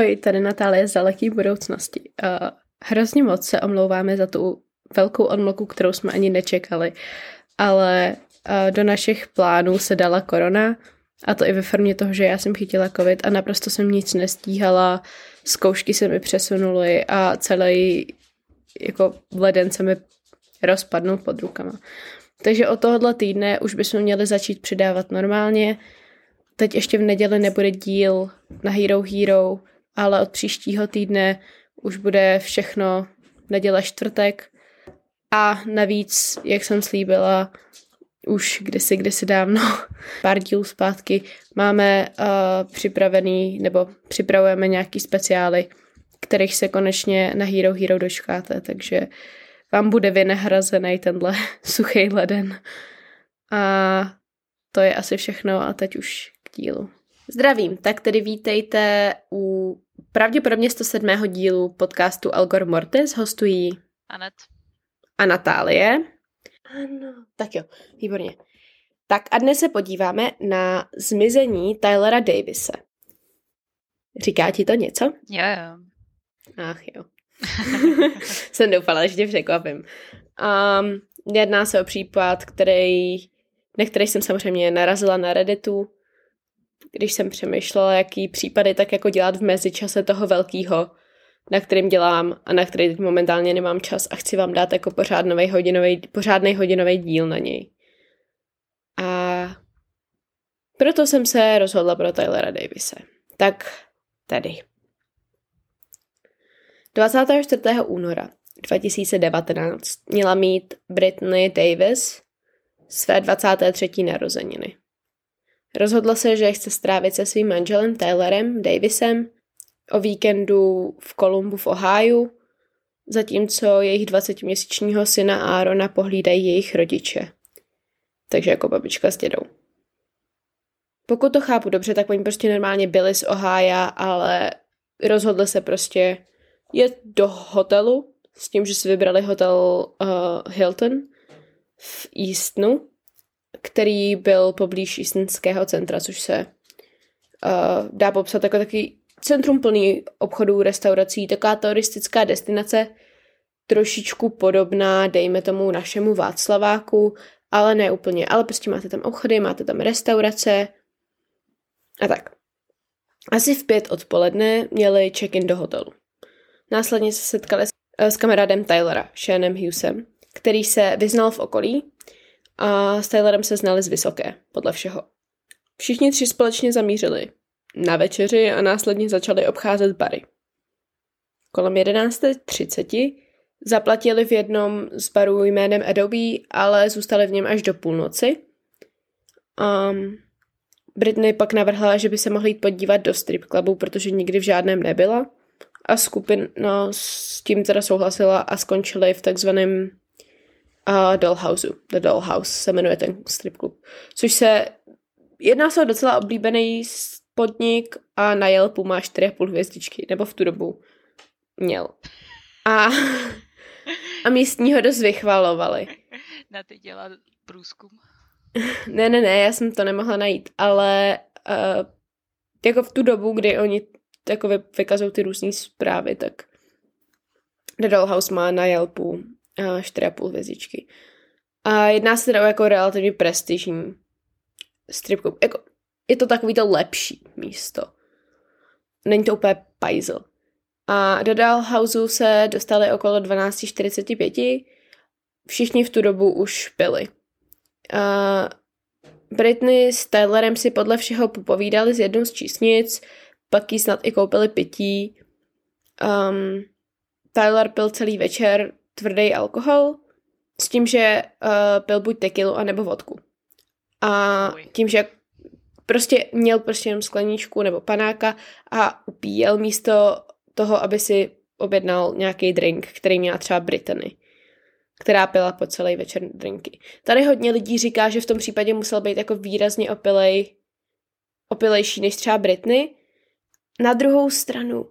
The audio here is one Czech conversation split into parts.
Ahoj, tady Natálie z daleký budoucnosti. Uh, hrozně moc se omlouváme za tu velkou odmlku, kterou jsme ani nečekali, ale uh, do našich plánů se dala korona a to i ve formě toho, že já jsem chytila covid a naprosto jsem nic nestíhala, zkoušky se mi přesunuly a celý jako leden se mi rozpadnul pod rukama. Takže od tohohle týdne už bychom měli začít přidávat normálně. Teď ještě v neděli nebude díl na Hero Hero, ale od příštího týdne už bude všechno neděle čtvrtek. A navíc, jak jsem slíbila, už kdysi, kdysi dávno, pár dílů zpátky, máme uh, připravený, nebo připravujeme nějaký speciály, kterých se konečně na Hero Hero dočkáte, takže vám bude vynahrazený tenhle suchý leden. A to je asi všechno a teď už k dílu. Zdravím, tak tedy vítejte u pravděpodobně 107. dílu podcastu Algor Mortis. Hostují Anet a Natálie. Ano, tak jo, výborně. Tak a dnes se podíváme na zmizení Tylera Davise. Říká ti to něco? Jo, jo. Ach jo. Jsem doufala, že tě překvapím. Um, jedná se o případ, který, na který jsem samozřejmě narazila na Redditu, když jsem přemýšlela, jaký případy tak jako dělat v mezičase toho velkého, na kterým dělám a na který teď momentálně nemám čas a chci vám dát jako pořádný hodinový, pořádný hodinový díl na něj. A proto jsem se rozhodla pro Tylera Davise. Tak tady. 24. února 2019 měla mít Britney Davis své 23. narozeniny. Rozhodla se, že chce strávit se svým manželem Taylorem Davisem o víkendu v Kolumbu v Ohio, zatímco jejich 20-měsíčního syna Aarona pohlídají jejich rodiče. Takže jako babička s dědou. Pokud to chápu dobře, tak oni prostě normálně byli z Ohio, ale rozhodli se prostě jet do hotelu s tím, že si vybrali hotel uh, Hilton v Eastonu, který byl poblíž Eastonského centra, což se uh, dá popsat jako taky centrum plný obchodů, restaurací, taková turistická destinace, trošičku podobná, dejme tomu, našemu Václaváku, ale ne úplně, ale prostě máte tam obchody, máte tam restaurace a tak. Asi v pět odpoledne měli check-in do hotelu. Následně se setkali s, s kamarádem Tylera, Shannem Hughesem, který se vyznal v okolí a s Tylerem se znali z vysoké, podle všeho. Všichni tři společně zamířili na večeři a následně začali obcházet bary. Kolem 11.30 zaplatili v jednom z barů jménem Adobe, ale zůstali v něm až do půlnoci. Um, Britney pak navrhla, že by se mohli jít podívat do strip clubu, protože nikdy v žádném nebyla. A skupina s tím teda souhlasila a skončili v takzvaném uh, Dollhouse. The Dollhouse se jmenuje ten strip club. Což se jedná se o docela oblíbený podnik a na Yelpu má 4,5 hvězdičky, nebo v tu dobu měl. A, a místní ho dost vychvalovali. Na ty dělá průzkum. ne, ne, ne, já jsem to nemohla najít, ale uh, jako v tu dobu, kdy oni jako vykazují ty různé zprávy, tak The Dollhouse má na Yelpu 4,5 hvězdičky. A jedná se teda o jako relativně prestižní strip club. Jako, je to takový to lepší místo. Není to úplně pajzl. A do Dollhouseu se dostali okolo 12.45. Všichni v tu dobu už pili. Uh, Britney s Tylerem si podle všeho popovídali z jednou z čísnic, pak jí snad i koupili pití. Um, Tyler pil celý večer tvrdý alkohol s tím, že uh, pil buď tekilu, anebo vodku. A tím, že prostě měl prostě jenom skleničku nebo panáka a upíjel místo toho, aby si objednal nějaký drink, který měla třeba Brittany, která pila po celý večer drinky. Tady hodně lidí říká, že v tom případě musel být jako výrazně opilej, opilejší než třeba Britney. Na druhou stranu, uh,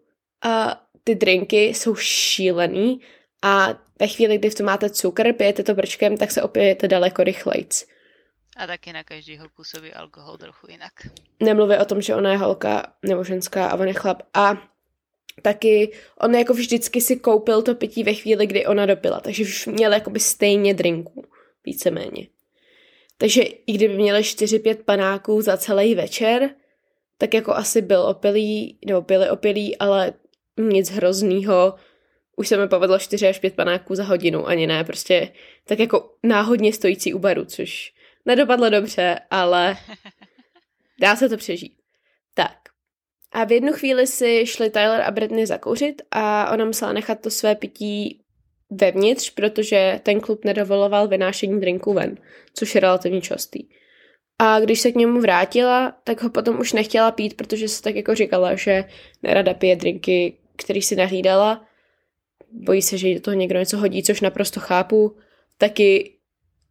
ty drinky jsou šílený a ve chvíli, kdy v tom máte cukr, pijete to brčkem, tak se opijete daleko rychlejc. A taky na každýho působí alkohol trochu jinak. Nemluvě o tom, že ona je holka nebo ženská a on je chlap. A taky on jako vždycky si koupil to pití ve chvíli, kdy ona dopila, takže už měl jakoby stejně drinků, víceméně. Takže i kdyby měli 4-5 panáků za celý večer, tak jako asi byl opilý, nebo byli opilí, ale nic hroznýho. Už se mi povedlo 4 až 5 panáků za hodinu, ani ne, prostě tak jako náhodně stojící u baru, což nedopadlo dobře, ale dá se to přežít. Tak. A v jednu chvíli si šli Tyler a Britney zakouřit a ona musela nechat to své pití vevnitř, protože ten klub nedovoloval vynášení drinku ven, což je relativně častý. A když se k němu vrátila, tak ho potom už nechtěla pít, protože se tak jako říkala, že nerada pije drinky, který si nahlídala. Bojí se, že do toho někdo něco hodí, což naprosto chápu. Taky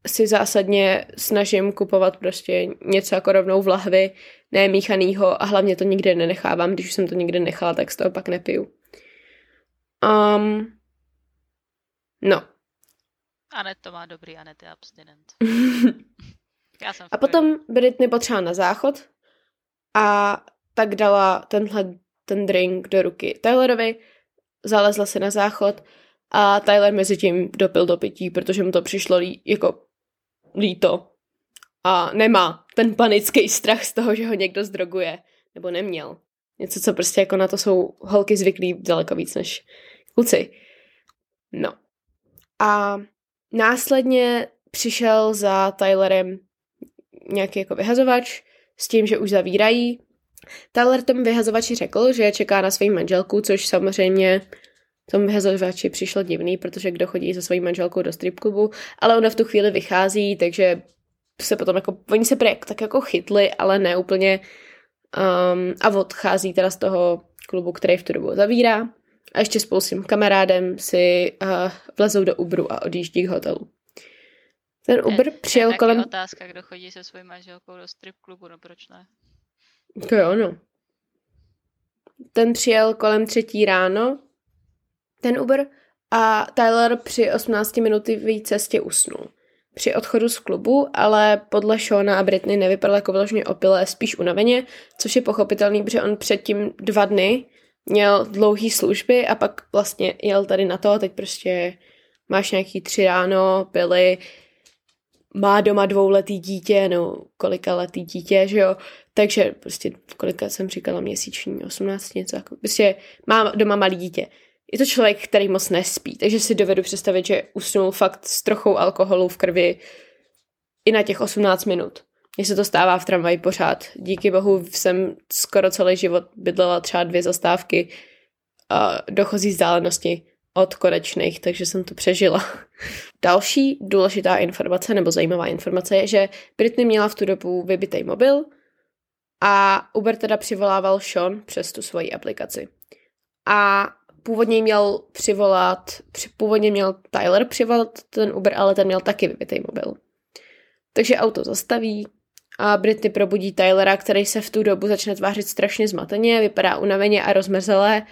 si zásadně snažím kupovat prostě něco jako rovnou v lahvi, ne míchanýho a hlavně to nikde nenechávám. Když už jsem to nikde nechala, tak z toho pak nepiju. Um, no. Anet to má dobrý, Anet je abstinent. Já jsem a potom Britney potřeba na záchod a tak dala tenhle ten drink do ruky Tylerovi, zalezla se na záchod a Tyler mezi tím dopil do pití, protože mu to přišlo lí, jako líto. A nemá ten panický strach z toho, že ho někdo zdroguje. Nebo neměl. Něco, co prostě jako na to jsou holky zvyklí daleko víc než kluci. No. A následně přišel za Tylerem nějaký jako vyhazovač s tím, že už zavírají. Tyler tomu vyhazovači řekl, že čeká na svoji manželku, což samozřejmě tomu vyhazovači přišlo divný, protože kdo chodí se svojí manželkou do strip klubu, ale ona v tu chvíli vychází, takže se potom jako, oni se prý tak jako chytli, ale ne úplně um, a odchází teda z toho klubu, který v tu dobu zavírá a ještě spolu s tím kamarádem si uh, vlezou do Uberu a odjíždí k hotelu. Ten Uber je, přijel je kolem... otázka, kdo chodí se svojí manželkou do strip klubu, no proč ne? To jo, no. Ten přijel kolem třetí ráno, ten Uber, a Tyler při 18 minuty cestě usnul. Při odchodu z klubu, ale podle Shona a Britney nevypadal jako vyloženě opilé, spíš unaveně, což je pochopitelný, protože on předtím dva dny měl dlouhý služby a pak vlastně jel tady na to, teď prostě máš nějaký tři ráno, pily, má doma dvouletý dítě, no kolika letý dítě, že jo, takže prostě kolika jsem říkala měsíční, 18 něco, jako, prostě má doma malý dítě. Je to člověk, který moc nespí, takže si dovedu představit, že usnul fakt s trochou alkoholu v krvi i na těch 18 minut. Mně se to stává v tramvaji pořád. Díky bohu jsem skoro celý život bydlela třeba dvě zastávky a dochozí vzdálenosti od konečných, takže jsem to přežila. Další důležitá informace nebo zajímavá informace je, že Britney měla v tu dobu vybitý mobil a Uber teda přivolával Sean přes tu svoji aplikaci. A původně měl přivolat, původně měl Tyler přivolat ten Uber, ale ten měl taky vybitý mobil. Takže auto zastaví a Britney probudí Tylera, který se v tu dobu začne tvářit strašně zmateně, vypadá unaveně a rozmrzelé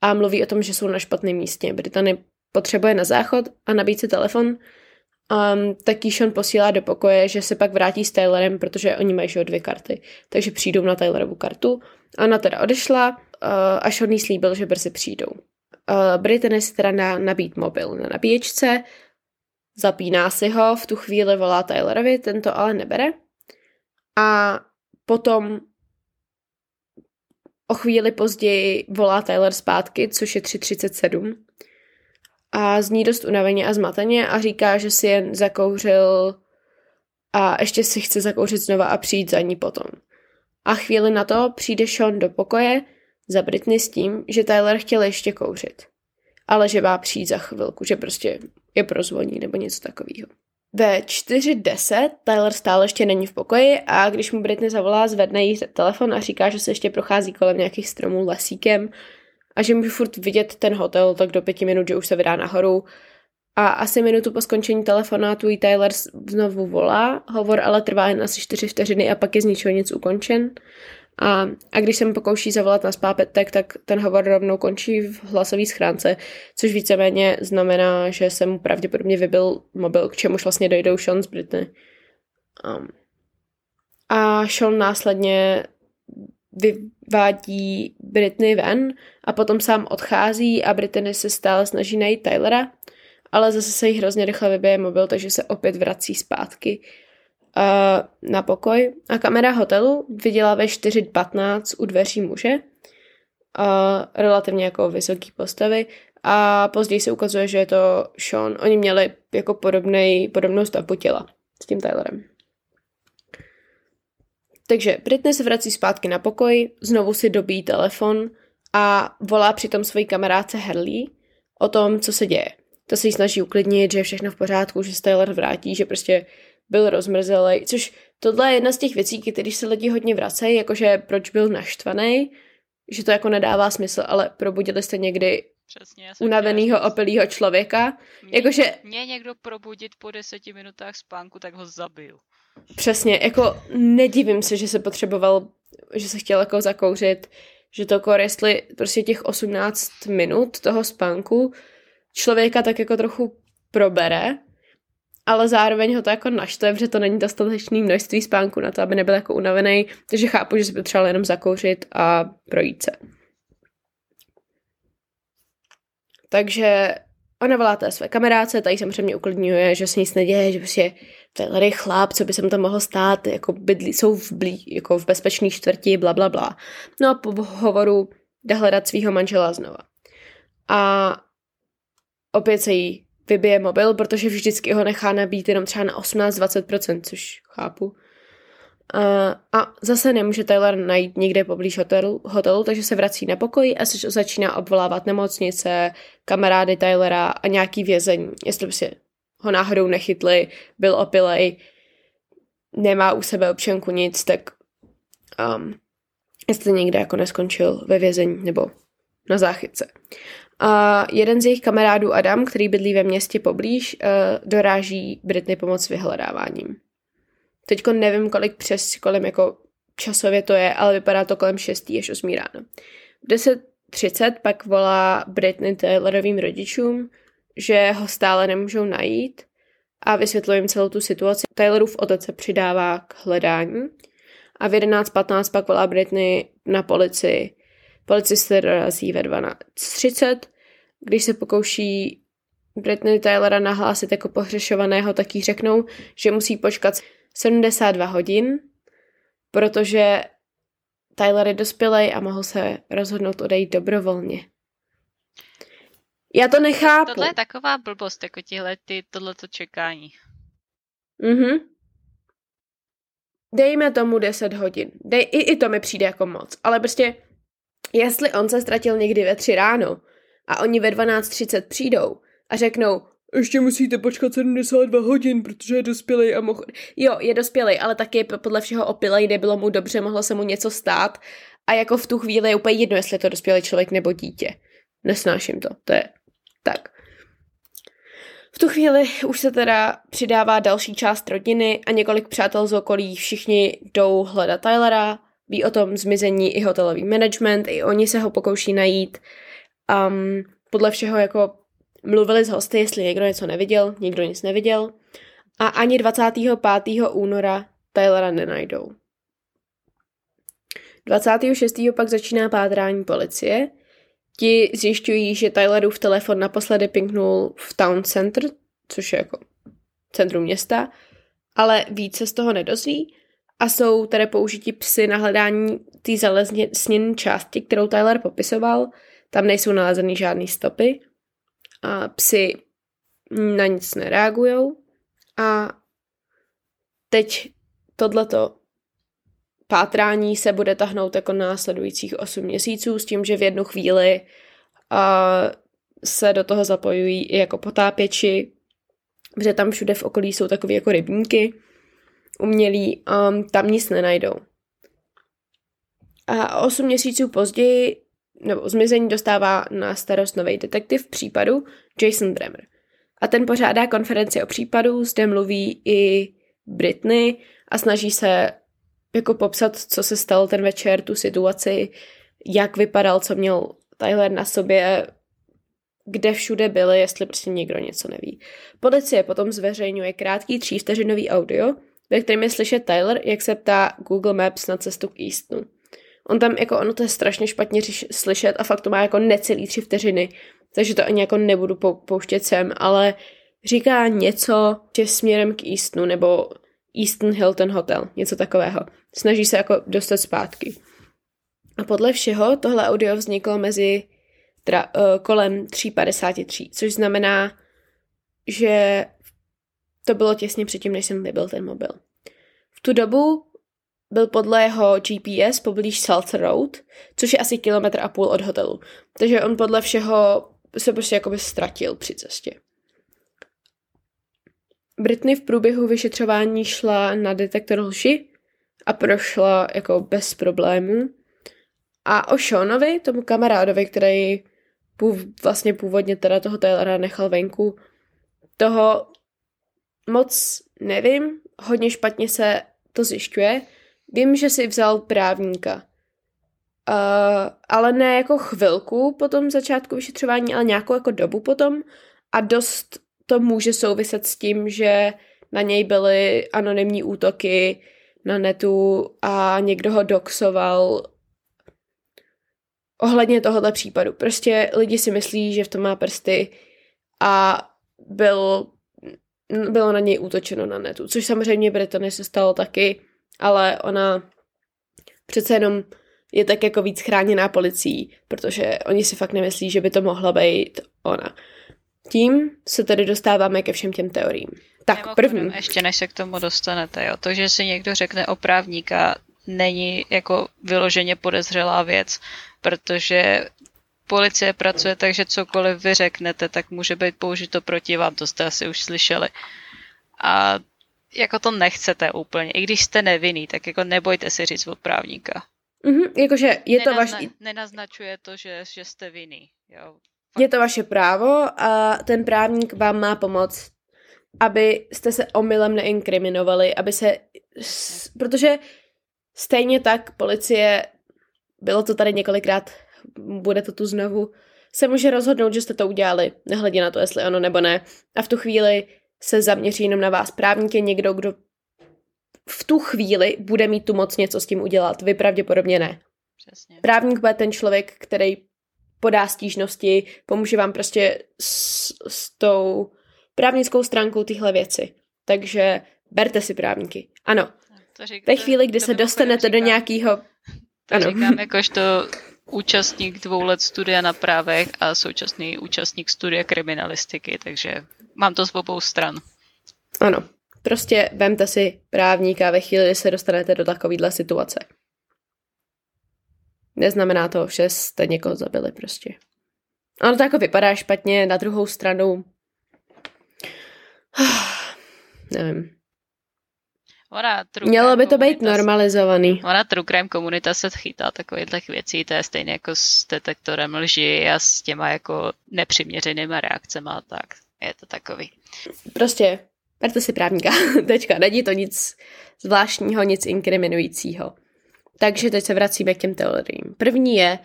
a mluví o tom, že jsou na špatném místě. Brittany potřebuje na záchod a nabít si telefon. Um, tak Sean posílá do pokoje, že se pak vrátí s Tylerem, protože oni mají že dvě karty. Takže přijdou na Tylerovu kartu. Ona teda odešla, uh, až od ní slíbil, že brzy přijdou. Uh, Brittany si teda na, nabít mobil na nabíječce, zapíná si ho, v tu chvíli volá Tylerovi, ten to ale nebere. A potom O chvíli později volá Tyler zpátky, což je 3.37. A zní dost unaveně a zmateně a říká, že si jen zakouřil a ještě si chce zakouřit znova a přijít za ní potom. A chvíli na to přijde Sean do pokoje za Britney s tím, že Tyler chtěl ještě kouřit. Ale že má přijít za chvilku, že prostě je prozvoní nebo něco takového. Ve 4.10 Tyler stále ještě není v pokoji a když mu Britney zavolá, zvedne jí telefon a říká, že se ještě prochází kolem nějakých stromů lesíkem a že může furt vidět ten hotel tak do pěti minut, že už se vydá nahoru. A asi minutu po skončení telefonátu jí Tyler znovu volá, hovor ale trvá jen asi 4 vteřiny a pak je z ničeho nic ukončen. A, a když se mi pokouší zavolat na spápetek, tak ten hovor rovnou končí v hlasové schránce, což víceméně znamená, že se mu pravděpodobně vybil mobil, k čemuž vlastně dojdou Sean z Britney. Um, a Sean následně vyvádí Britney ven a potom sám odchází a Britney se stále snaží najít Tylera, ale zase se jí hrozně rychle vybije mobil, takže se opět vrací zpátky uh, na pokoj. A kamera hotelu viděla ve 4.15 u dveří muže, uh, relativně jako vysoký postavy, a později se ukazuje, že je to Sean. Oni měli jako podobnej, podobnou stavbu těla s tím Tylerem. Takže Britney se vrací zpátky na pokoj, znovu si dobíjí telefon a volá přitom svojí kamarádce Harley o tom, co se děje. To se jí snaží uklidnit, že je všechno v pořádku, že se Tyler vrátí, že prostě byl rozmrzelý, což tohle je jedna z těch věcí, když se lidi hodně vracejí, jakože proč byl naštvaný, že to jako nedává smysl, ale probudili jste někdy Přesně, unavenýho, opilýho člověka. Mě, jakože... mě někdo probudit po deseti minutách spánku, tak ho zabil. Přesně, jako nedivím se, že se potřeboval, že se chtěl jako zakouřit, že to kor, jestli prostě těch 18 minut toho spánku člověka tak jako trochu probere, ale zároveň ho to jako naštve, protože to není dostatečné množství spánku na to, aby nebyl jako unavený, takže chápu, že se potřeboval jenom zakouřit a projít se. Takže ona volá té své kamarádce, tady samozřejmě uklidňuje, že se nic neděje, že prostě je chlap, co by se mu tam mohlo stát, jako bydlí, jsou v, blí, jako v bezpečné čtvrti, bla, bla, bla. No a po hovoru jde hledat svého manžela znova. A opět se jí vybije mobil, protože vždycky ho nechá nabít jenom třeba na 18-20%, což chápu. A, a zase nemůže Taylor najít nikde poblíž hotelu, hotelu, takže se vrací na pokoj a se začíná obvolávat nemocnice, kamarády Taylora a nějaký vězení, jestli si ho náhodou nechytli, byl opilej, nemá u sebe občanku nic, tak um, jestli někde jako neskončil ve vězení nebo na záchytce. A jeden z jejich kamarádů Adam, který bydlí ve městě poblíž, uh, doráží Britney pomoc s vyhledáváním. Teďko nevím, kolik přes, kolem jako časově to je, ale vypadá to kolem 6. až 8. ráno. V 10.30 pak volá Britney Taylorovým rodičům, že ho stále nemůžou najít a vysvětluje jim celou tu situaci. Taylorův otec se přidává k hledání a v 11.15 pak volá Britney na policii. Policisté dorazí ve 12.30. Když se pokouší Britney Taylora nahlásit jako pohřešovaného, tak jí řeknou, že musí počkat 72 hodin, protože Tyler je dospělej a mohl se rozhodnout odejít dobrovolně. Já to nechápu. Tohle je taková blbost, jako tihle, ty, tohleto čekání. Mhm. Dejme tomu 10 hodin. Dej, i, I to mi přijde jako moc. Ale prostě, jestli on se ztratil někdy ve 3 ráno a oni ve 12.30 přijdou a řeknou, ještě musíte počkat 72 hodin, protože je dospělý a mohl... Jo, je dospělý, ale taky podle všeho opilej, nebylo mu dobře, mohlo se mu něco stát a jako v tu chvíli je úplně jedno, jestli je to dospělý člověk nebo dítě. Nesnáším to, to je tak. V tu chvíli už se teda přidává další část rodiny a několik přátel z okolí, všichni jdou hledat Tylera, ví o tom zmizení i hotelový management, i oni se ho pokouší najít. Um, podle všeho jako mluvili s hosty, jestli někdo něco neviděl, nikdo nic neviděl. A ani 25. února Tylera nenajdou. 26. pak začíná pátrání policie Ti zjišťují, že Tylerův telefon naposledy pinknul v Town Center, což je jako centrum města, ale více z toho nedozví a jsou tady použití psy na hledání té zalesněné části, kterou Tyler popisoval. Tam nejsou nalezeny žádné stopy a psy na nic nereagují. A teď tohleto pátrání se bude tahnout jako následujících 8 měsíců s tím, že v jednu chvíli uh, se do toho zapojují i jako potápěči, protože tam všude v okolí jsou takové jako rybníky umělí, um, tam nic nenajdou. A 8 měsíců později, nebo zmizení dostává na starost nový detektiv případu Jason Bremer. A ten pořádá konferenci o případu, zde mluví i Britney a snaží se jako popsat, co se stalo ten večer, tu situaci, jak vypadal, co měl Tyler na sobě, kde všude byli, jestli prostě někdo něco neví. Policie potom zveřejňuje krátký třívteřinový audio, ve kterém je slyšet Tyler, jak se ptá Google Maps na cestu k Eastonu. On tam jako, ono to je strašně špatně řiš, slyšet a fakt to má jako necelý tři vteřiny, takže to ani jako nebudu pouštět sem, ale říká něco že směrem k Eastonu nebo Easton Hilton Hotel, něco takového. Snaží se jako dostat zpátky. A podle všeho tohle audio vzniklo mezi teda, uh, kolem 3.53, což znamená, že to bylo těsně předtím, než jsem vybil ten mobil. V tu dobu byl podle jeho GPS poblíž Salter Road, což je asi kilometr a půl od hotelu. Takže on podle všeho se prostě jakoby ztratil při cestě. Britney v průběhu vyšetřování šla na detektor lži a prošla jako bez problémů. A o Seanovi, tomu kamarádovi, který vlastně původně teda toho Taylora nechal venku, toho moc nevím, hodně špatně se to zjišťuje. Vím, že si vzal právníka. Uh, ale ne jako chvilku po tom začátku vyšetřování, ale nějakou jako dobu potom a dost to může souviset s tím, že na něj byly anonymní útoky na netu a někdo ho doxoval ohledně tohoto případu. Prostě lidi si myslí, že v tom má prsty a byl, bylo na něj útočeno na netu, což samozřejmě Britany se stalo taky, ale ona přece jenom je tak jako víc chráněná policií, protože oni si fakt nemyslí, že by to mohla být ona. Tím se tedy dostáváme ke všem těm teoriím. Tak první. Ještě než se k tomu dostanete, jo. To, že si někdo řekne o právníka, není jako vyloženě podezřelá věc, protože policie pracuje tak, že cokoliv vy řeknete, tak může být použito proti vám, to jste asi už slyšeli. A jako to nechcete úplně, i když jste nevinný, tak jako nebojte si říct od právníka. Mm-hmm, jakože je to vaš... Nenaznačuje to, že, že jste vinný. Jo. Je to vaše právo a ten právník vám má pomoct, aby jste se omylem neinkriminovali, aby se... Protože stejně tak policie, bylo to tady několikrát, bude to tu znovu, se může rozhodnout, že jste to udělali, nehledě na to, jestli ano nebo ne. A v tu chvíli se zaměří jenom na vás. Právník je někdo, kdo v tu chvíli bude mít tu moc něco s tím udělat. Vy pravděpodobně ne. Přesně. Právník bude ten člověk, který podá stížnosti, pomůže vám prostě s, s tou právnickou stránkou tyhle věci. Takže berte si právníky. Ano. To řík, Ve chvíli, kdy to, se dostanete říkám, do nějakého... To ano. říkám jakožto účastník dvou let studia na právech a současný účastník studia kriminalistiky, takže mám to z obou stran. Ano. Prostě vemte si právníka ve chvíli, kdy se dostanete do takovéhle situace. Neznamená to, že jste někoho zabili prostě. Ono to jako vypadá špatně, na druhou stranu... Nevím. Ona, Mělo by to být normalizovaný. Ona true crime komunita se chytá takových věcí, to je stejně jako s detektorem lži a s těma jako nepřiměřenýma reakcemi a tak. Je to takový. Prostě, berte si právníka. Tečka, není to nic zvláštního, nic inkriminujícího. Takže teď se vracíme k těm teoriím. První je,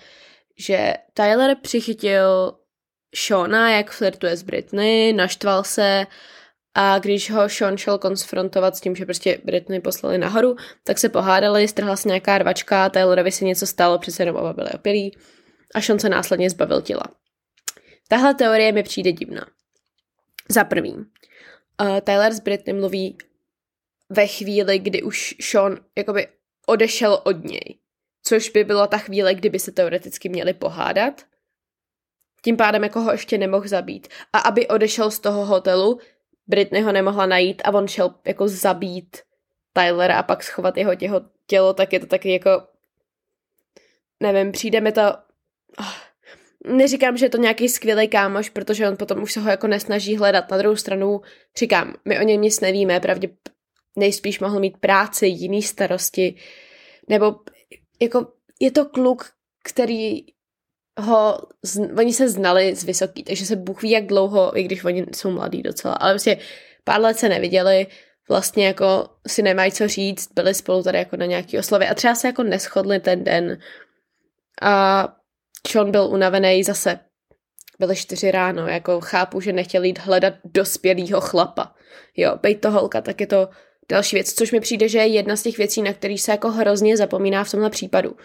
že Tyler přichytil Shona, jak flirtuje s Britney, naštval se a když ho Sean šel konfrontovat s tím, že prostě Britney poslali nahoru, tak se pohádali, strhla se nějaká rvačka, Tylerovi se něco stalo, přece jenom oba byli opilí a Sean se následně zbavil těla. Tahle teorie mi přijde divná. Za prvý, uh, Tyler s Britney mluví ve chvíli, kdy už Sean jakoby odešel od něj. Což by byla ta chvíle, kdyby se teoreticky měli pohádat. Tím pádem jako ho ještě nemohl zabít. A aby odešel z toho hotelu, Britney ho nemohla najít a on šel jako zabít Tylera a pak schovat jeho těho tělo, tak je to taky jako nevím, přijde mi to oh. neříkám, že je to nějaký skvělý kámoš, protože on potom už se ho jako nesnaží hledat. Na druhou stranu říkám, my o něm nic nevíme, pravdě, nejspíš mohl mít práci, jiný starosti, nebo jako je to kluk, který ho, z, oni se znali z vysoký, takže se Bůh ví, jak dlouho, i když oni jsou mladí docela, ale prostě pár let se neviděli, vlastně jako si nemají co říct, byli spolu tady jako na nějaký oslavě a třeba se jako neschodli ten den a Sean byl unavený zase byly čtyři ráno, jako chápu, že nechtěli jít hledat dospělého chlapa. Jo, bejt to holka, tak je to další věc, což mi přijde, že je jedna z těch věcí, na kterých se jako hrozně zapomíná v tomhle případu.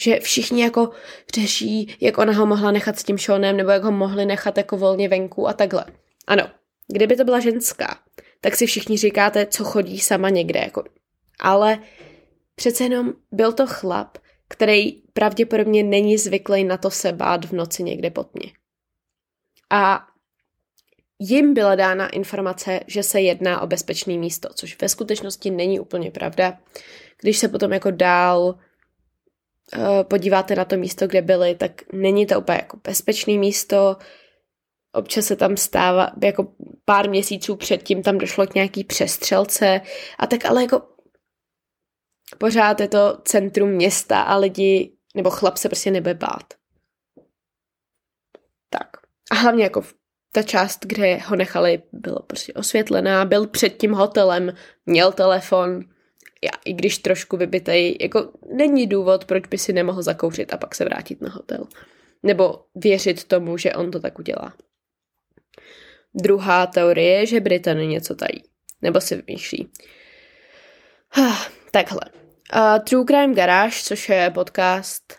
Že všichni jako řeší, jak ona ho mohla nechat s tím Seanem, nebo jak ho mohli nechat jako volně venku a takhle. Ano, kdyby to byla ženská, tak si všichni říkáte, co chodí sama někde, jako. Ale přece jenom byl to chlap, který pravděpodobně není zvyklý na to se bát v noci někde pod mě. A jim byla dána informace, že se jedná o bezpečné místo, což ve skutečnosti není úplně pravda. Když se potom jako dál podíváte na to místo, kde byli, tak není to úplně jako bezpečné místo. Občas se tam stává, jako pár měsíců předtím tam došlo k nějaký přestřelce a tak ale jako pořád je to centrum města a lidi, nebo chlap se prostě nebude bát. Tak. A hlavně jako ta část, kde ho nechali, byla prostě osvětlená, byl před tím hotelem, měl telefon, já, i když trošku vybitej, jako není důvod, proč by si nemohl zakouřit a pak se vrátit na hotel. Nebo věřit tomu, že on to tak udělá. Druhá teorie je, že Britany něco tají. Nebo si vymýšlí. Takhle. Uh, True Crime Garage, což je podcast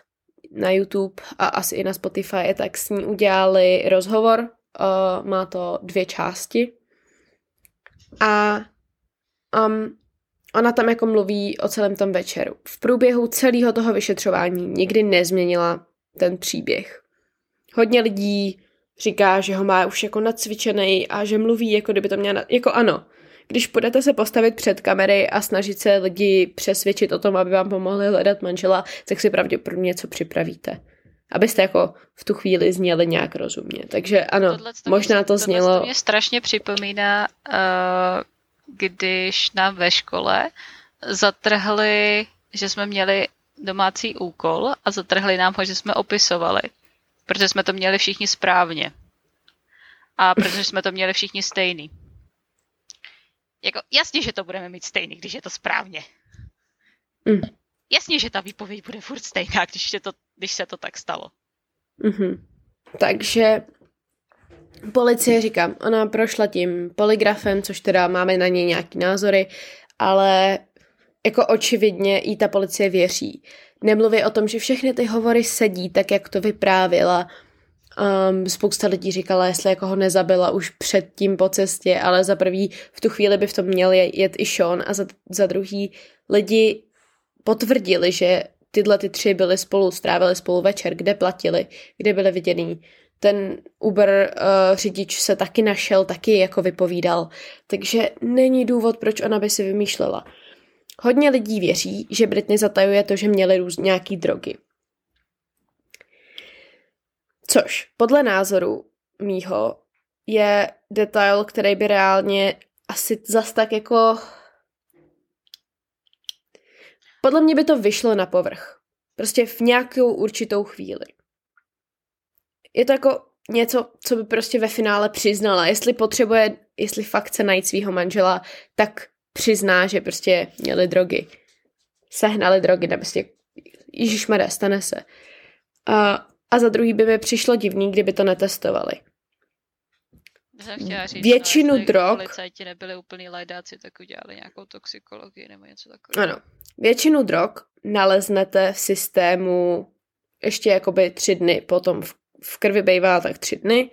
na YouTube a asi i na Spotify, tak s ní udělali rozhovor. Uh, má to dvě části. A um, ona tam jako mluví o celém tom večeru. V průběhu celého toho vyšetřování nikdy nezměnila ten příběh. Hodně lidí říká, že ho má už jako nacvičený a že mluví, jako kdyby to měla, jako ano, když budete se postavit před kamery a snažit se lidi přesvědčit o tom, aby vám pomohli hledat manžela, tak si pravděpodobně něco připravíte. Abyste jako v tu chvíli zněli nějak rozumně. Takže ano, to možná to znělo... To mě strašně připomíná, uh, když nám ve škole zatrhli, že jsme měli domácí úkol a zatrhli nám ho, že jsme opisovali. Protože jsme to měli všichni správně. A protože jsme to měli všichni stejný. Jako, jasně, že to budeme mít stejný, když je to správně. Mm. Jasně, že ta výpověď bude furt stejná, když, je to, když se to tak stalo. Mm-hmm. Takže policie, říkám, ona prošla tím poligrafem, což teda máme na něj nějaký názory, ale jako očividně jí ta policie věří. Nemluví o tom, že všechny ty hovory sedí tak, jak to vyprávila, Um, spousta lidí říkala, jestli jako ho nezabila už předtím po cestě, ale za prvý v tu chvíli by v tom měl jet i Sean a za, za druhý lidi potvrdili, že tyhle ty tři byly spolu, strávili spolu večer, kde platili, kde byli viděný. Ten Uber uh, řidič se taky našel, taky jako vypovídal, takže není důvod, proč ona by si vymýšlela. Hodně lidí věří, že Britney zatajuje to, že měli růz nějaký drogy. Což podle názoru mýho je detail, který by reálně asi zas tak jako... Podle mě by to vyšlo na povrch. Prostě v nějakou určitou chvíli. Je to jako něco, co by prostě ve finále přiznala. Jestli potřebuje, jestli fakt chce najít svého manžela, tak přizná, že prostě měli drogy. Sehnali drogy, nebo prostě Ježíš stane se. A a za druhý by mi přišlo divný, kdyby to netestovali. Říct, Většinu no, drog... Policajti nebyli úplný lajdáci, tak udělali nějakou toxikologii nebo něco takového. Ano. Většinu drog naleznete v systému ještě jakoby tři dny, potom v, v krvi bývá tak tři dny.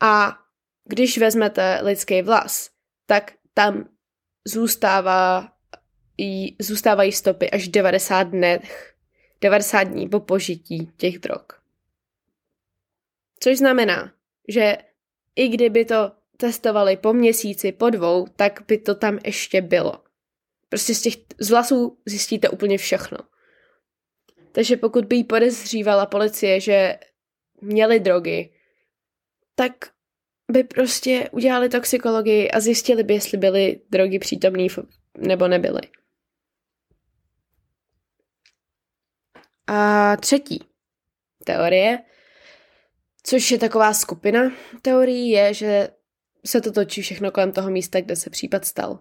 A když vezmete lidský vlas, tak tam zůstává, zůstávají stopy až 90 dnech, 90 dní po požití těch drog. Což znamená, že i kdyby to testovali po měsíci, po dvou, tak by to tam ještě bylo. Prostě z těch z vlasů zjistíte úplně všechno. Takže pokud by jí podezřívala policie, že měli drogy, tak by prostě udělali toxikologii a zjistili by, jestli byly drogy přítomné nebo nebyly. A třetí teorie Což je taková skupina teorií, je, že se to točí všechno kolem toho místa, kde se případ stal.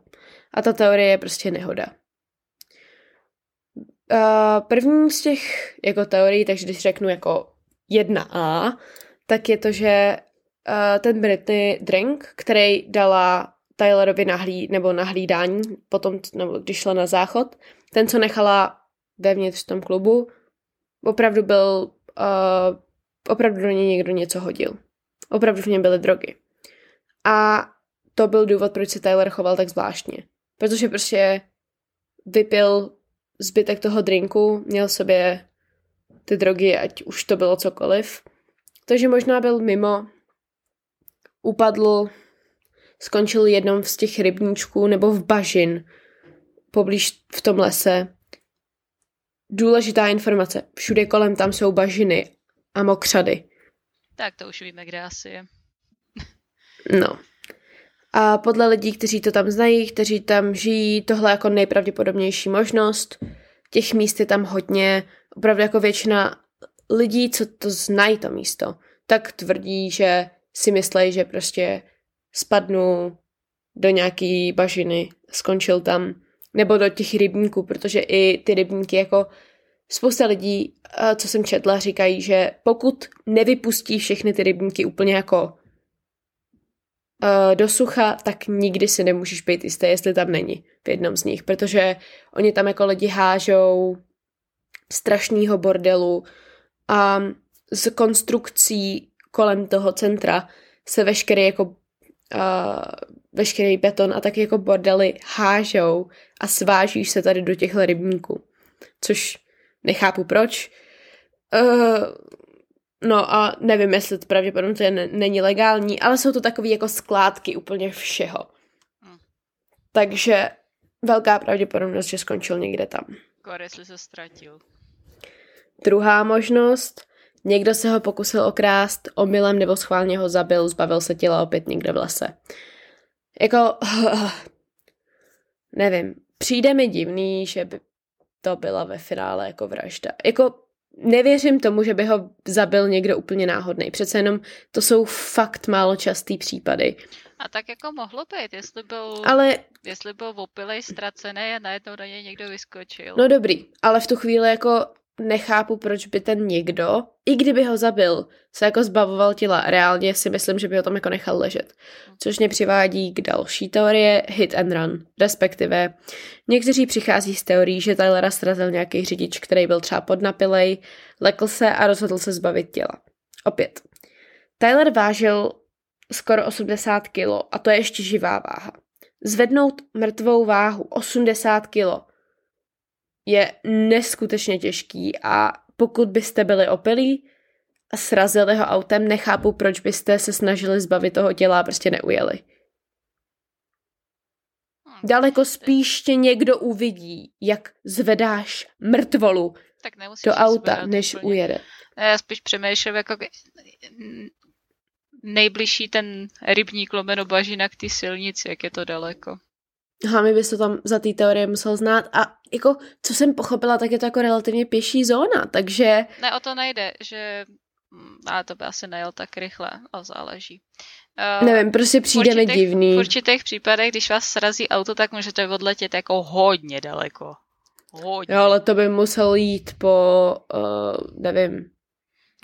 A ta teorie je prostě nehoda. Uh, první z těch jako teorií, takže když řeknu jako 1A, tak je to, že uh, ten Britney drink, který dala Tylerovi nahlí, nebo nahlídání, potom, nebo když šla na záchod, ten, co nechala vevnitř v tom klubu, opravdu byl, uh, opravdu do něj někdo něco hodil. Opravdu v něm byly drogy. A to byl důvod, proč se Tyler choval tak zvláštně. Protože prostě vypil zbytek toho drinku, měl sobě ty drogy, ať už to bylo cokoliv. Takže možná byl mimo, upadl, skončil jednom z těch rybníčků nebo v bažin, poblíž v tom lese. Důležitá informace. Všude kolem tam jsou bažiny a mokřady. Tak to už víme, kde asi je. No. A podle lidí, kteří to tam znají, kteří tam žijí, tohle jako nejpravděpodobnější možnost. Těch míst je tam hodně. Opravdu jako většina lidí, co to znají to místo, tak tvrdí, že si myslí, že prostě spadnu do nějaký bažiny, skončil tam, nebo do těch rybníků, protože i ty rybníky jako spousta lidí, co jsem četla, říkají, že pokud nevypustí všechny ty rybníky úplně jako uh, do sucha, tak nikdy si nemůžeš být jistý, jestli tam není v jednom z nich, protože oni tam jako lidi hážou strašného bordelu a z konstrukcí kolem toho centra se veškerý jako uh, veškerý beton a taky jako bordely hážou a svážíš se tady do těchto rybníků. Což nechápu proč. Uh, No a nevím, jestli to pravděpodobně to je, není legální, ale jsou to takové jako skládky úplně všeho. Hmm. Takže velká pravděpodobnost, že skončil někde tam. Kor, jestli se ztratil. Druhá možnost, někdo se ho pokusil okrást, omylem nebo schválně ho zabil, zbavil se těla opět někde v lese. Jako, nevím, přijde mi divný, že by to byla ve finále jako vražda. Jako nevěřím tomu, že by ho zabil někdo úplně náhodný. Přece jenom to jsou fakt málo častý případy. A tak jako mohlo být, jestli byl, ale, jestli byl opilej, ztracený a najednou na něj někdo vyskočil. No dobrý, ale v tu chvíli jako nechápu, proč by ten někdo, i kdyby ho zabil, se jako zbavoval těla. Reálně si myslím, že by ho tam jako nechal ležet. Což mě přivádí k další teorie hit and run, respektive někteří přichází z teorií, že Tylera srazil nějaký řidič, který byl třeba podnapilej, lekl se a rozhodl se zbavit těla. Opět. Tyler vážil skoro 80 kilo a to je ještě živá váha. Zvednout mrtvou váhu 80 kilo je neskutečně těžký a pokud byste byli opilí a srazili ho autem, nechápu, proč byste se snažili zbavit toho těla a prostě neujeli. Daleko spíš tě někdo uvidí, jak zvedáš mrtvolu tak do auta, než úplně. ujede. Já spíš přemýšlím, jako nejbližší ten rybník lomeno bažina k té silnici, jak je to daleko. Hlavně bys to tam za té teorie musel znát a jako, co jsem pochopila, tak je to jako relativně pěší zóna, takže... Ne, o to nejde, že mm, ale to by asi nejel tak rychle, a záleží. Uh, Nevím, prostě přijde mi divný. V určitých případech, když vás srazí auto, tak můžete odletět jako hodně daleko. Hodně. Jo, ale to by musel jít po, uh, nevím,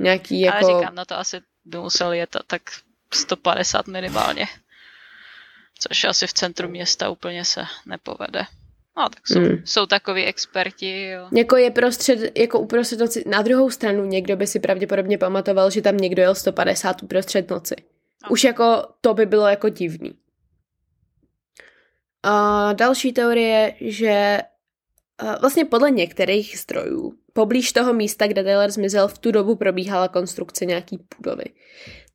nějaký jako... Ale říkám, no to asi by musel jet tak 150 minimálně což asi v centru města úplně se nepovede. No, tak jsou, hmm. jsou takový experti, jo. Jako je prostřed, jako uprostřed noci. Na druhou stranu někdo by si pravděpodobně pamatoval, že tam někdo jel 150 uprostřed noci. No. Už jako to by bylo jako divný. A další teorie, že vlastně podle některých zdrojů poblíž toho místa, kde Taylor zmizel, v tu dobu probíhala konstrukce nějaký budovy.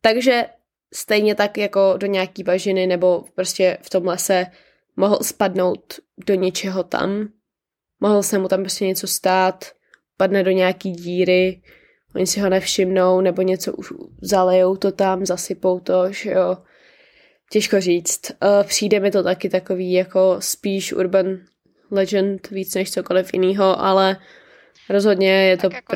Takže stejně tak jako do nějaký bažiny nebo prostě v tom lese mohl spadnout do něčeho tam. Mohl se mu tam prostě něco stát, padne do nějaký díry, oni si ho nevšimnou, nebo něco už zalejou to tam, zasypou to, že jo. Těžko říct. Uh, přijde mi to taky takový jako spíš urban legend víc než cokoliv jiného, ale Rozhodně je to jako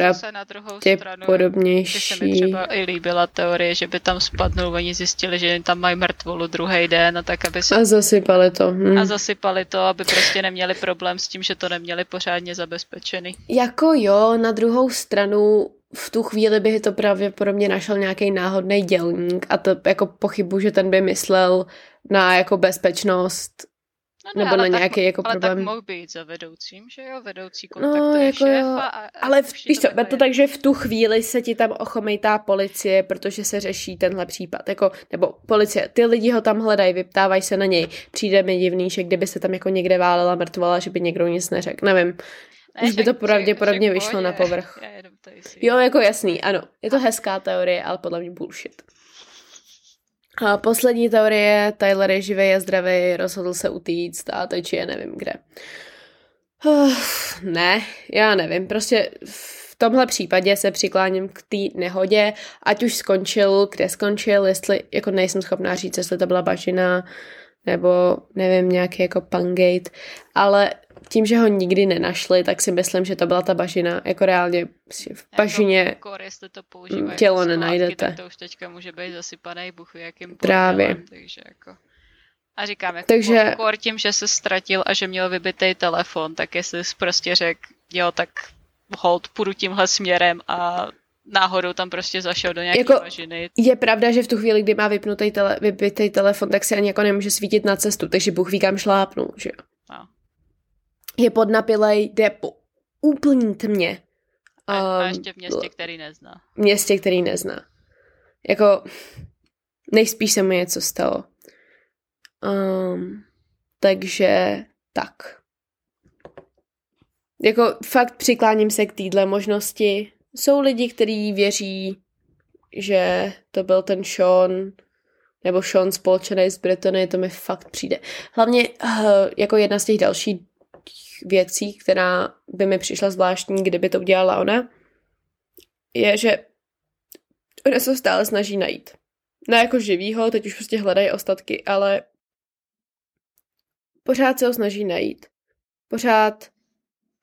pravděpodobnější. se mi třeba i líbila teorie, že by tam spadnul, oni zjistili, že tam mají mrtvolu druhý den a tak, aby se... A zasypali to. Hm. A zasypali to, aby prostě neměli problém s tím, že to neměli pořádně zabezpečený. Jako jo, na druhou stranu v tu chvíli by to pravděpodobně našel nějaký náhodný dělník a to jako pochybu, že ten by myslel na jako bezpečnost No nebo na ale nějaký tak, jako ale problém. tak mohl být za vedoucím, že jo? Vedoucí No, kontaktuje jako šéfa. jo. A, a Ale v, víš to to tak, že v tu chvíli se ti tam ochomejtá policie, protože se řeší tenhle případ. Jako, nebo policie, ty lidi ho tam hledají, vyptávají se na něj. Přijde mi divný, že kdyby se tam jako někde válela mrtvola, že by někdo nic neřekl. Nevím. Ne, už by to pravděpodobně vyšlo na povrch. Jo, jako jasný, ano. Je to hezká teorie, ale podle mě bullshit. A poslední teorie, Tyler je živý a zdravý, rozhodl se utíct a teď je nevím kde. Uf, ne, já nevím, prostě v tomhle případě se přikláním k té nehodě, ať už skončil, kde skončil, jestli, jako nejsem schopná říct, jestli to byla bažina, nebo nevím, nějaký jako pangate, ale tím, že ho nikdy nenašli, tak si myslím, že to byla ta bažina, jako reálně v bažině Jako, kor, jestli to používají tělo jako skládky, nenajdete. Tak to už teďka může být zasypaný buch ví jakým Právě. takže jako... A říkám, jako Takže- takže... kor tím, že se ztratil a že měl vybitý telefon, tak jestli jsi prostě řekl, jo, tak hold, půjdu tímhle směrem a náhodou tam prostě zašel do nějaké Jako- jako... bažiny. Je pravda, že v tu chvíli, kdy má vypnutý tele, vypnutý telefon, tak se ani jako nemůže svítit na cestu, takže Bůh ví, kam šlápnul, že jo. No. Je podnapilej, jde po úplný tmě. A, a Um, ještě v městě, který nezná. městě, který nezná. Jako, nejspíš se mu něco stalo. Um, takže tak. Jako fakt přikláním se k téhle možnosti. Jsou lidi, kteří věří, že to byl ten Sean, nebo Sean spolčený z Britony, to mi fakt přijde. Hlavně uh, jako jedna z těch dalších věcí, která by mi přišla zvláštní, kdyby to udělala ona, je, že ona se stále snaží najít. Ne jako živýho, teď už prostě hledají ostatky, ale pořád se ho snaží najít. Pořád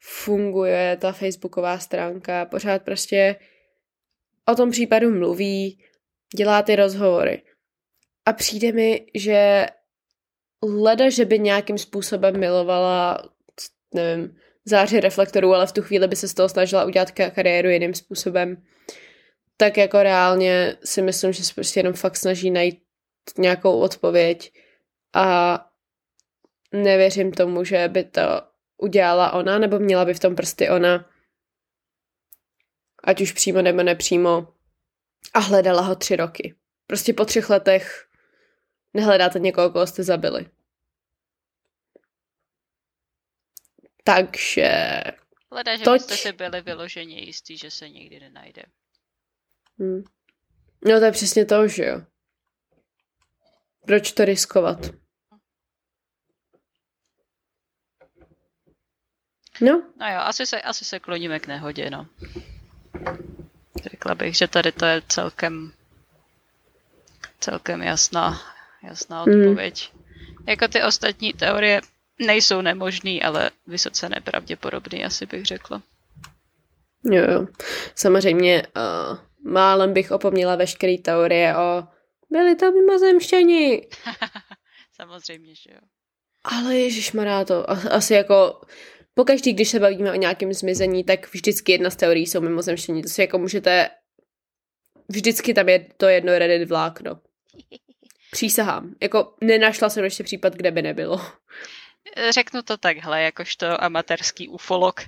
funguje ta facebooková stránka, pořád prostě o tom případu mluví, dělá ty rozhovory. A přijde mi, že leda, že by nějakým způsobem milovala, nevím, záři reflektorů, ale v tu chvíli by se z toho snažila udělat ka- kariéru jiným způsobem, tak jako reálně si myslím, že se prostě jenom fakt snaží najít nějakou odpověď a nevěřím tomu, že by to udělala ona, nebo měla by v tom prsty ona, ať už přímo nebo nepřímo, a hledala ho tři roky. Prostě po třech letech nehledáte někoho, koho jste zabili. Takže... Hleda, že Toť. byste si byli vyloženě jistý, že se nikdy nenajde. Hm. No to je přesně to, že jo. Proč to riskovat? No, No jo, asi se, asi se kloníme k nehodě, no. Řekla bych, že tady to je celkem celkem jasná, jasná Mhm. odpověď. Jako ty ostatní teorie nejsou nemožný, ale vysoce nepravděpodobný, asi bych řekla. jo, jo. Samozřejmě uh, málem bych opomněla veškeré teorie o byli tam mimozemšťani. Samozřejmě, že jo. Ale ježišmará to, asi jako pokaždý, když se bavíme o nějakém zmizení, tak vždycky jedna z teorií jsou mimozemštění. To si jako můžete, vždycky tam je to jedno Reddit vlákno. Přísahám. Jako nenašla jsem ještě případ, kde by nebylo. Řeknu to takhle, jakožto amatérský ufolog.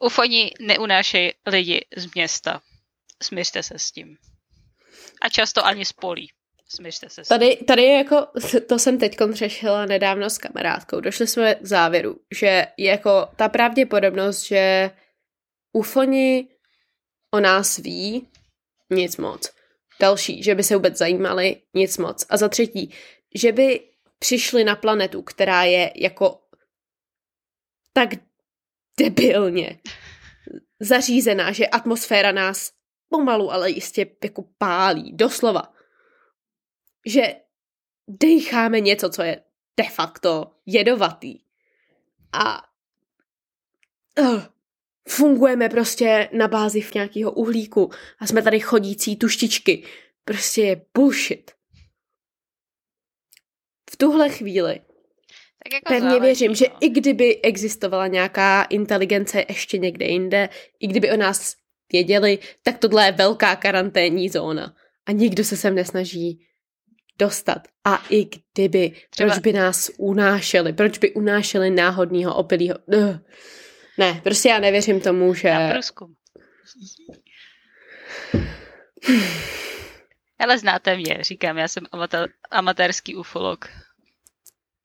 Ufoni neunášejí lidi z města. Směřte se s tím. A často ani z polí. Směřte se s tím. Tady, tady je jako, to jsem teď řešila nedávno s kamarádkou. Došli jsme k závěru, že je jako ta pravděpodobnost, že ufoni o nás ví, nic moc. Další, že by se vůbec zajímali, nic moc. A za třetí, že by přišli na planetu, která je jako tak debilně zařízená, že atmosféra nás pomalu, ale jistě jako pálí, doslova že decháme něco, co je de facto jedovatý. A uh, fungujeme prostě na bázi v nějakého uhlíku a jsme tady chodící tuštičky. Prostě je bullshit. V tuhle chvíli tak jako pevně záleží, věřím, že no. i kdyby existovala nějaká inteligence ještě někde jinde, i kdyby o nás věděli, tak tohle je velká karanténní zóna. A nikdo se sem nesnaží dostat. A i kdyby, Třeba... proč by nás unášeli? Proč by unášeli náhodního opilýho? Uh. Ne, prostě já nevěřím tomu, že... Na průzkum. Ale znáte mě, říkám, já jsem amatér, amatérský ufolog.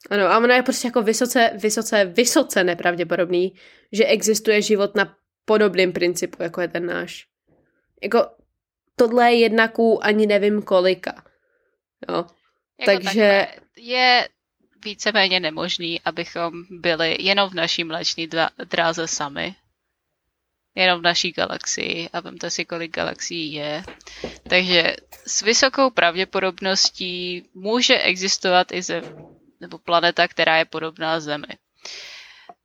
Ano, a ono je prostě jako vysoce, vysoce, vysoce nepravděpodobný, že existuje život na podobném principu, jako je ten náš. Jako tohle je jednaků ani nevím kolika. Jo. Jako Takže... Je víceméně nemožný, abychom byli jenom v naší mléční dráze sami. Jenom v naší galaxii a vemte si, kolik galaxií je. Takže s vysokou pravděpodobností může existovat i zem, nebo planeta, která je podobná Zemi.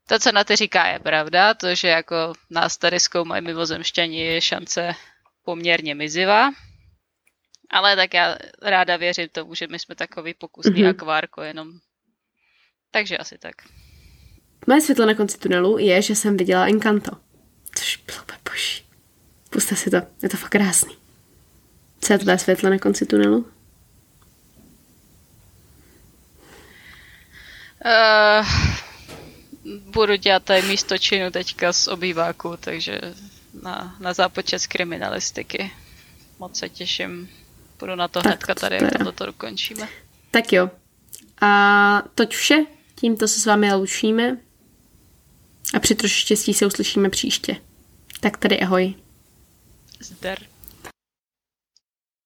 To, co na to říká, je pravda, to, že jako nás tady zkoumají mimozemšťani, je šance poměrně mizivá. Ale tak já ráda věřím tomu, že my jsme takový pokusný mm-hmm. akvárko jenom. Takže asi tak. Moje světlo na konci tunelu je, že jsem viděla Encanto. Což bylo boží. Puste si to, je to fakt krásný. Co je tvé světlo na konci tunelu? Uh, budu dělat tady místo činu teďka z obýváku, takže na, na zápočet kriminalistiky. Moc se těším. Budu na to tak, hnedka tady, jak to dokončíme. Tak jo. A toť vše. Tímto se s vámi loučíme. A při troši štěstí se uslyšíme příště. Tak tady ahoj. Zdar.